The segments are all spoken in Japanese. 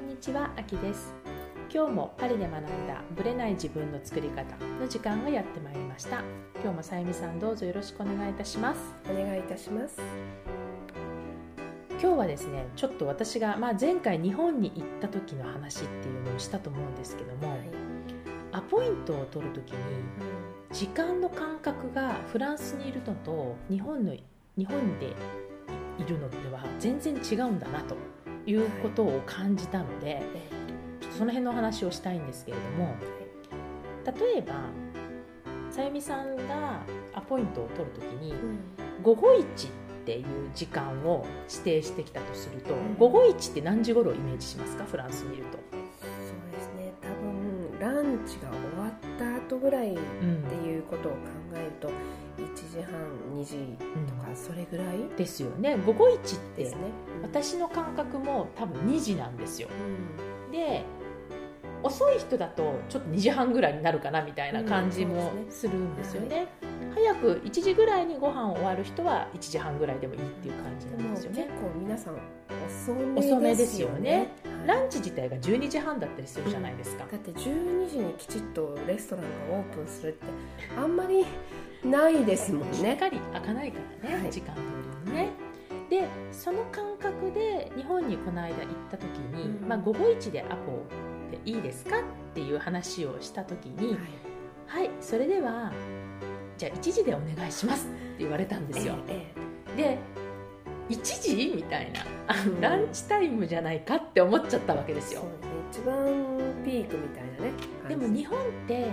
こんにちは、あきです。今日もパリで学んだブレない自分の作り方の時間がやってまいりました。今日もさゆみさんどうぞよろしくお願いいたします。お願いいたします。今日はですねちょっと私が、まあ、前回日本に行った時の話っていうのをしたと思うんですけども、はい。アポイントを取る時に時間の感覚がフランスにいるのと日本の日本でいるのでは全然違うんだなということを感じたので、その辺のお話をしたいんですけれども例えばさゆみさんがアポイントを取る時に午後一っていう時間を指定してきたとすると、うん。午後一って何時頃をイメージしますか？フランスにいると。そうですね。多分ランチが終わった後ぐらいってうんいうことを考えると1時半2時とかそれぐらい？ですよね。午後一ってですね、私の感覚も多分2時なんですよ。うん。で遅い人だとちょっと2時半ぐらいになるかなみたいな感じもうんするんですよね,、早く1時ぐらいにご飯終わる人は1時半ぐらいでもいいっていう感じなんですよね。構皆さん遅めですよね。ね。はい。ランチ自体が12時半だったりするじゃないですか、だって12時にきちっとレストランがオープンするってあんまりないですもんしっねかり開かないからね、はい。時間通りにねでその感覚で日本にこの間行った時に、うん。まあ、午後一でアポでいいですかっていう話をした時に、はい。はい、それではじゃあ1時でお願いしますって言われたんですよ。えで1時みたいなあうん。ランチタイムじゃないかって思っちゃったわけですよ。一番ピークみたいなねでも日本って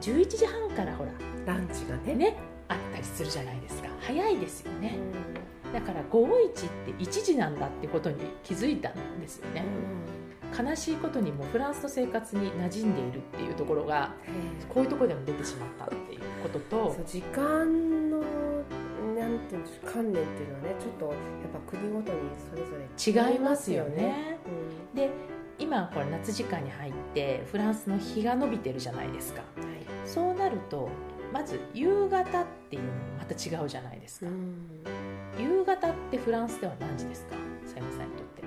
11時半からほらランチがね。ねあったりするじゃないですか。早いですようねんだから551って1時なんだってことに気づいたんですよね。悲しいことにもフランスの生活に馴染んでいるっていうところがええ。こういうところでも出てしまったっていうことと時間のなんていうんでしょう観念っていうのはねちょっとやっぱ国ごとにそれぞれ違いますよね。うで今これ夏時間に入ってフランスの日が伸びてるじゃないですか。んはい。そうなるとまず夕方っていうのもまた違うじゃないですか、うん夕方ってフランスでは何時ですか？さゆみさんにとって。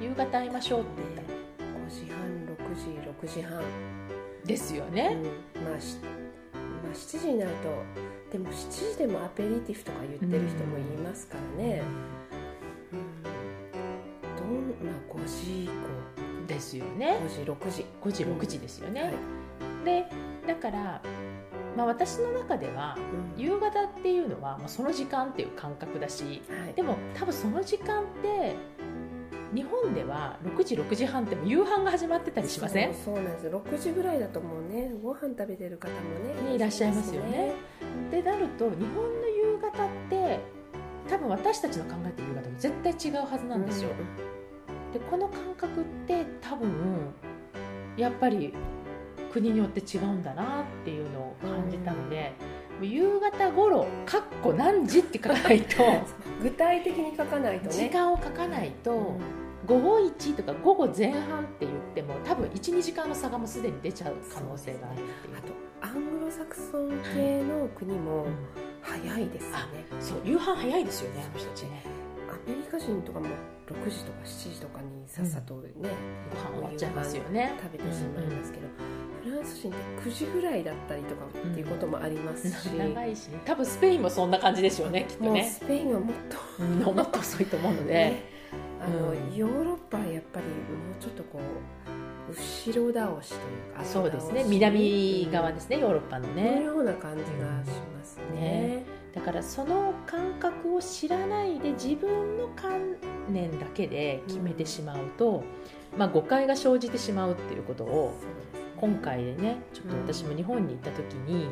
夕方会いましょうって言ったら5時半6時6時半。ですようん。ね、まあしまあ7時になるとでも7時でもアペリティフとか言ってる人もいますからね、うん。どんまあ5時以降。ですよね。5時6時。5時6時ですよね、はい。でだから、まあ、私の中ではうん。夕方っていうのは、まあ、その時間っていう感覚だしはい。でも多分その時間って日本では6時6時半って夕飯が始まってたりしません？そうそうなんですよ。6時ぐらいだともうねご飯食べてる方もねね。いらっしゃいますよね。でなると日本の夕方って多分私たちの考えてる夕方も絶対違うはずなんですよ、でこの感覚って多分やっぱり国によって違うんだなっていうのを感じたので、夕方頃かっこ何時って書かないと 具体的に書かないとね。時間を書かないと、うん。午後1とか午後前半って言っても多分12時間の差がもうすでに出ちゃう可能性があるっていう。あとアングロサクソン系の国もうん。早いですよね、そう夕飯早いですよねあの人たちねアメリカ人とかも6時とか7時とかにさっさとね、ご飯終わっちゃいますよね。食べてしまいますけど、フランス人って9時ぐらいだったりとかっていうこともありますし、長いしね。多分スペインもそんな感じでしょうねきっとね。スペインはもっと、うんもっと遅いと思うので、ねあのうん。ヨーロッパはやっぱりもうちょっとこう後ろ倒しというかそうですね。南側ですねヨーロッパののねような感じがしからその感覚を知らないで自分の観念だけで決めてしまうと、まあ、誤解が生じてしまうっていうことを今回でねちょっと私も日本に行った時にうん。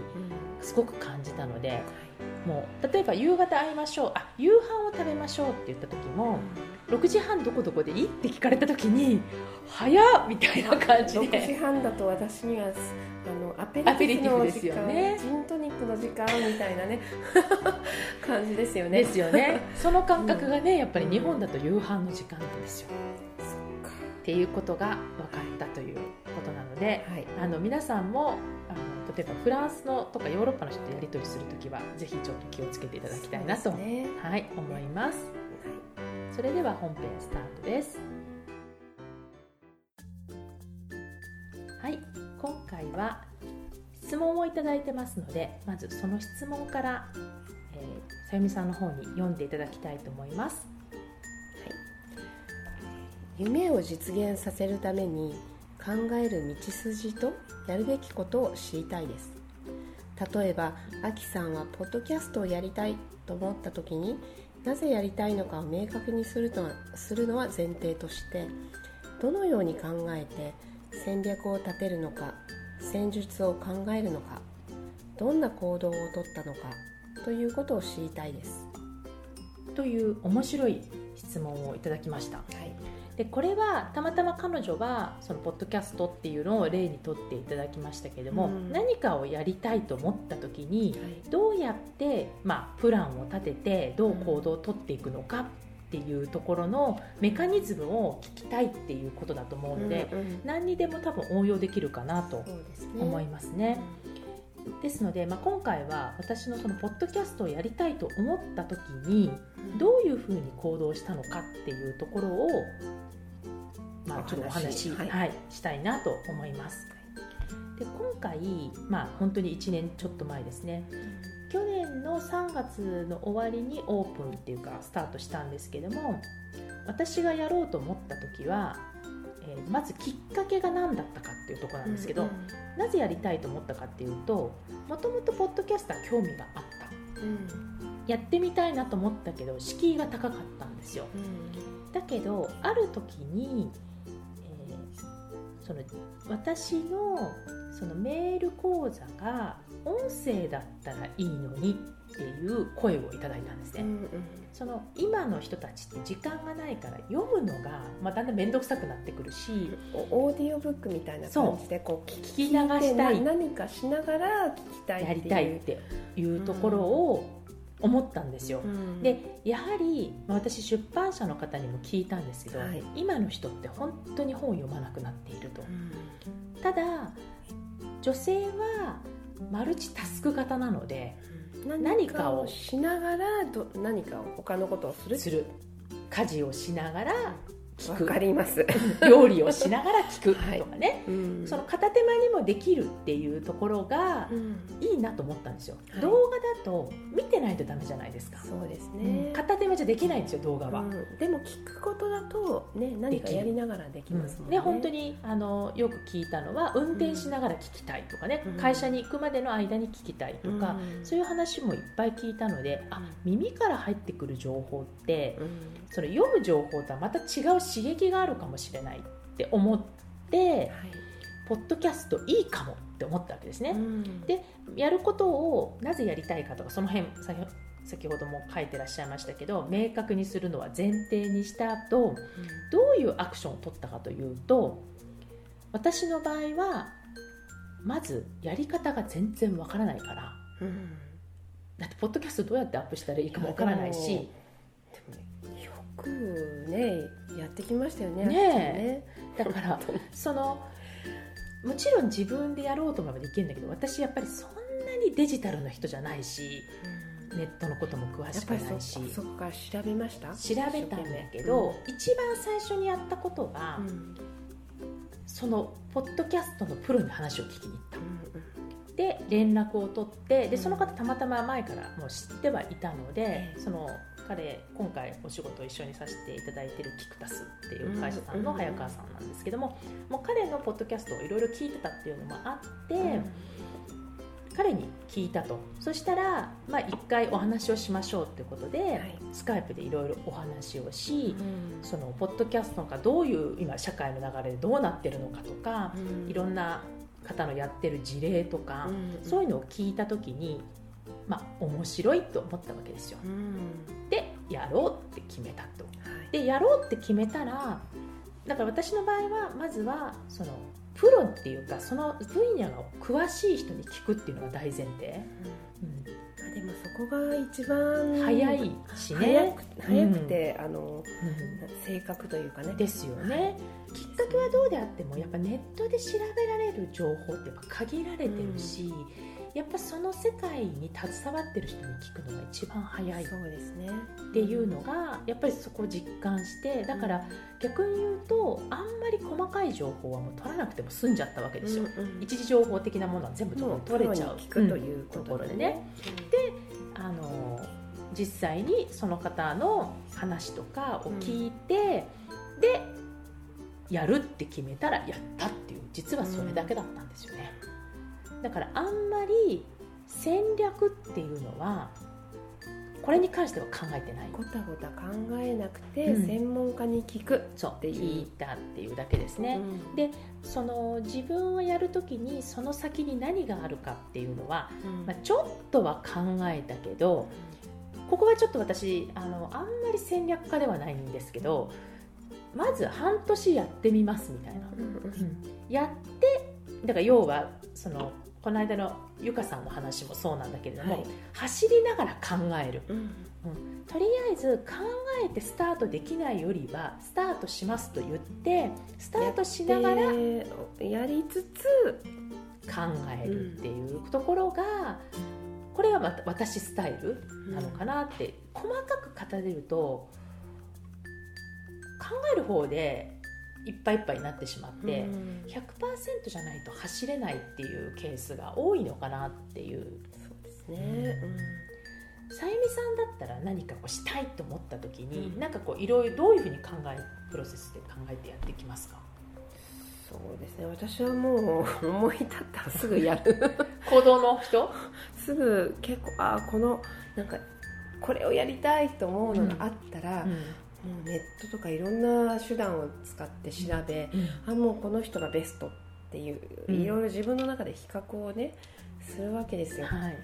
すごく感じたのではい。もう例えば夕方会いましょうあ夕飯を食べましょうって言った時も6時半どこどこでいい？って聞かれた時に早っみたいな感じ6時で半だと私にはあのアペリティリティフのフですよ時間、ねジントニックの時間みたいなね。感じですよね。ですよね。その感覚がねやっぱり日本だと夕飯の時間なんですよ。そっか。っていうことが分かったということなのではい。あの皆さんもあの例えばフランスのとかヨーロッパの人とやり取りするときはぜひちょっと気をつけていただきたいなと、ね。はい、思います。はいそれでは本編スタートです。はい今回は質問を頂いてますのでまずその質問から、えー、さゆみさんの方に読んでいただきたいと思います、はい、夢を実現させるために考える道筋とやるべきことを知りたいです。例えばあきさんはポッドキャストをやりたいと思った時になぜやりたいのかを明確にするのはするのは前提としてどのように考えて戦略を立てるのか戦術を考えるのかどんな行動をとったのかということを知りたいです。という面白い質問をいただきました。はいでこれはたまたま彼女はそのポッドキャストっていうのを例にとっていただきましたけれども、うん。何かをやりたいと思った時にはい。どうやって、まあ、プランを立ててどう行動をとっていくのかっていうところのメカニズムを聞きたいっていうことだと思うので、うんうん何にでも多分応用できるかなと思いますね。ですので、まあ、今回は私のそのポッドキャストをやりたいと思った時にどういうふうに行動したのかっていうところを、まあ、ちょっとお話お話はいしたいなと思います。で今回、まあ、本当に1年ちょっと前ですね。去年の3月の終わりにオープンっていうかスタートしたんですけども私がやろうと思った時は、えーまずきっかけが何だったかっていうところなんですけど、うんなぜやりたいと思ったかっていうともともとポッドキャストは興味があった。うん。やってみたいなと思ったけど敷居が高かったんですよ。だけどある時に、えーその私のそのメール講座が音声だったらいいのにっていう声をいただいたんですね、うんうん。その今の人たちって時間がないから読むのが、まあ、だんだん面倒くさくなってくるしオーディオブックみたいな感じでこう聞聞き流したい。な何かしながら聞きたいやりたいっていうところを思ったんですよ、うん。でやはり、まあ私出版社の方にも聞いたんですけど、はい。今の人って本当に本を読まなくなっていると。うん。ただ女性はマルチタスク型なので何かをしながらど何かを他のことをする？する。家事をしながらわく。かります、料理をしながら聞く。はい。とかね、うん。その片手間にもできるっていうところがうん。いいなと思ったんですよ、はい。動画だと見てないとダメじゃないですか、そうですうん。ね、片手間じゃできないんですよ動画は、うん。でも聞くことだとね何かやりながらできますもんね、で本当にあのよく聞いたのは運転しながら聞きたいとかね、うん。会社に行くまでの間に聞きたいとか、うん。そういう話もいっぱい聞いたのであ耳から入ってくる情報ってうん。その読む情報とはまた違う刺激があるかもしれないって思ってはいポッドキャストいいかもって思ったわけですね。うん。でやることをなぜやりたいかとかその辺先ほ先ほども書いてらっしゃいましたけど明確にするのは前提にした後どういうアクションを取ったかというと私の場合はまずやり方が全然わからないから。うん。だってポッドキャストどうやってアップしたらいいかもわからないしくねやってきましたよねねえ。だからそのもちろん自分でやろうと思えばできるんだけど私やっぱりそんなにデジタルな人じゃないしネットのことも詳しくやっぱりないしそそこから調べました？調べたんだけど、一番最初にやったことが、うん。うんそのポッドキャストのプロに話を聞きに行った。うんで連絡を取ってでその方たまたま前からもう知ってはいたので、ええ。その彼今回お仕事を一緒にさせていただいてるキクタスっていう会社さんのうん早川さんなんですけども、もう彼のポッドキャストをいろいろ聞いてたっていうのもあって、うん。彼に聞いたと。そしたら、まあ、一回お話をしましょうっていうことで、はい。スカイプでいろいろお話をし、うん。そのポッドキャストがどういう今社会の流れでどうなってるのかとか、うん。いろんな方のやってる事例とか、うん。そういうのを聞いた時に、まあ、面白いと思ったわけですよ。うん。でやろうって決めたと。はい。でやろうって決めたらだから私の場合はまずはそのプロっていうかその分野が詳しい人に聞くっていうのが大前提、うん。でもそこが一番早いし早ねく早くて、あのうん。正確というかね。ですよね。きっかけはどうであってもやっぱネットで調べられる情報ってやっぱ限られてるし、やっぱその世界に携わってる人に聞くのが一番早い。っそうですね。ていうのがやっぱりそこを実感してだから逆に言うとあんまり細かかい情報はもう取らなくても済んじゃったわけですよ、うんうん。一時情報的なものは全部取れちゃう。というところでね、あの実際にその方の話とかを聞いて、でやるって決めたらやったっていう実はそれだけだったんですよね、だからあんまり戦略っていうのはこれに関しては考えてない。ごたごた考えなくて、うん。専門家に聞く、そうっていう。聞いたっていうだけですね、うん。でその自分をやるときにその先に何があるかっていうのは、うん。まあ、ちょっとは考えたけどここはちょっと私あのあんまり戦略家ではないんですけどまず半年やってみますみたいな、やってだから要はそのこの間のゆかさんの話もそうなんだけれども、はい。走りながら考える。うん。とりあえず考えてスタートできないよりはスタートしますと言ってスタートしながらやりつつえるっていうところがこれがまた私スタイルなのかなって細かく語れると考える方でいっぱいいっぱいになってしまって、うん。100%じゃないと走れないっていうケースが多いのかなっていう。そうですね、さゆみさんだったら何かこうしたいと思った時に、うん。なんかこういろいろどういうふうに考えプロセスで考えてやってきますか？そうですね。私はもう思い立ったらすぐやる。行動の人？すぐ結構あこのなんかこれをやりたいと思うのがあったら、もうネットとかいろんな手段を使って調べ、あもうこの人がベストっていう、うん。いろいろ自分の中で比較をねするわけですよ、はい。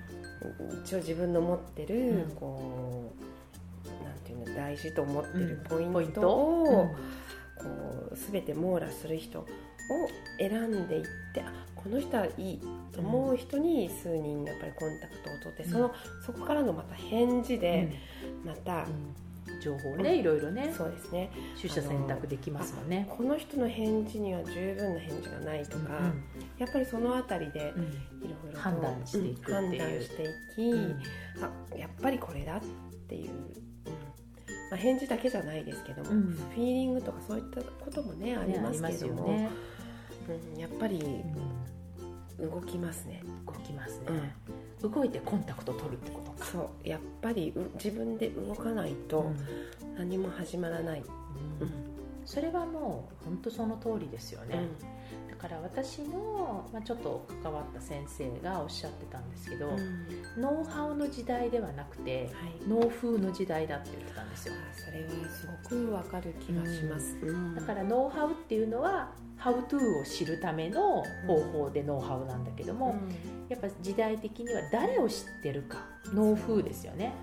一応自分の持ってる、うん。こうなんていうの大事と思ってるうん。ポイントト？を、うん。こう全て網羅する人を選んでいってあこの人はいいと思う人に数人やっぱりコンタクトを取って、うん。そのそこからのまた返事でまた、うん情報ねいろいろね。そうですね。取捨選択できますもんね。この人の返事には十分な返事がないとか、やっぱりそのあたりでうん。いろいろと判断していく判断していき、うん。あやっぱりこれだっていう、うんまあ、返事だけじゃないですけども、うん。フィーリングとかそういったこともねありねますけども、よね。うん、やっぱりうん。動きますね、動きますね動いてコンタクト取るってことか。そう。やっぱりう自分で動かないとうん。何も始まらない、うん。それはもう本当その通りですよね、だから私の、まあ、ちょっと関わった先生がおっしゃってたんですけど、うん。ノウハウの時代ではなくてはい。農風の時代だって言ってたんですよ。あそれはすごくわかる気がします、うん。だからノウハウっていうのは「How to」を知るための方法でノウハウなんだけども、やっぱ時代的には誰を知ってるか農風ですよね。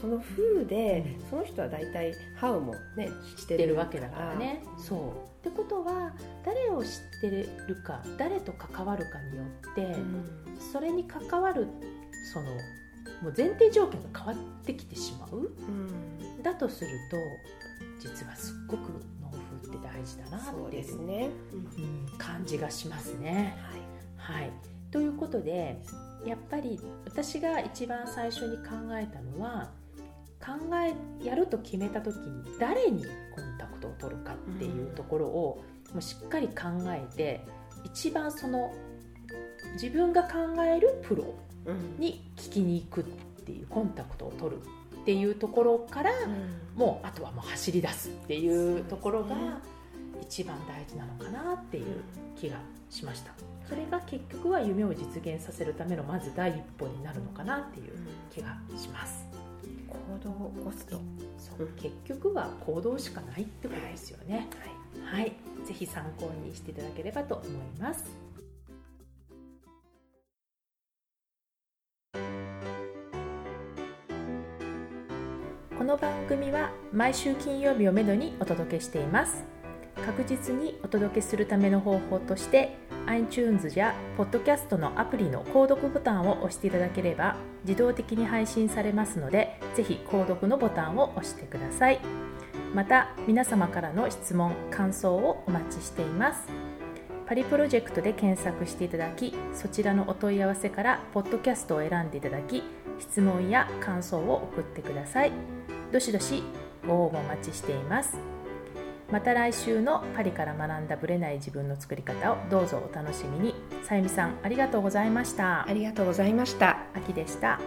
その風で、うん。その人は大体ハウもね知ってるわけだからね。そうってことは誰を知ってるか誰と関わるかによって、うん。それに関わるそのもう前提条件が変わってきてしまう。うん。だとすると実はすっごく農風って大事だなっていうね、うん感じがしますね。はい。はい、ということでやっぱり私が一番最初に考えたのは考えやると決めた時に誰にコンタクトを取るかっていうところを、もうしっかり考えて一番その自分が考えるプロうん。に聞きに行くっていうコンタクトを取るっていうところからもうあとはもう走り出すっていうところが一番大事なのかなっていう気がしました。それが結局は夢を実現させるためのまず第一歩になるのかなっていう気がします行動を起こすと、そう。結局は行動しかないってことですよね。はい、ぜひ参考にしていただければと思います。この番組は毎週金曜日をめどにお届けしています確実にお届けするための方法として iTunes や Podcast のアプリの購読ボタンを押していただければ自動的に配信されますのでぜひ購読のボタンを押してください。また皆様からの質問感想をお待ちしています。パリプロジェクトで検索していただきそちらのお問い合わせからポッドキャストを選んでいただき質問や感想を送ってください。どしどしご応募お待ちしています。また来週のパリから学んだブレない自分の作り方をどうぞお楽しみに。さゆみさんありがとうございました。ありがとうございました。秋でした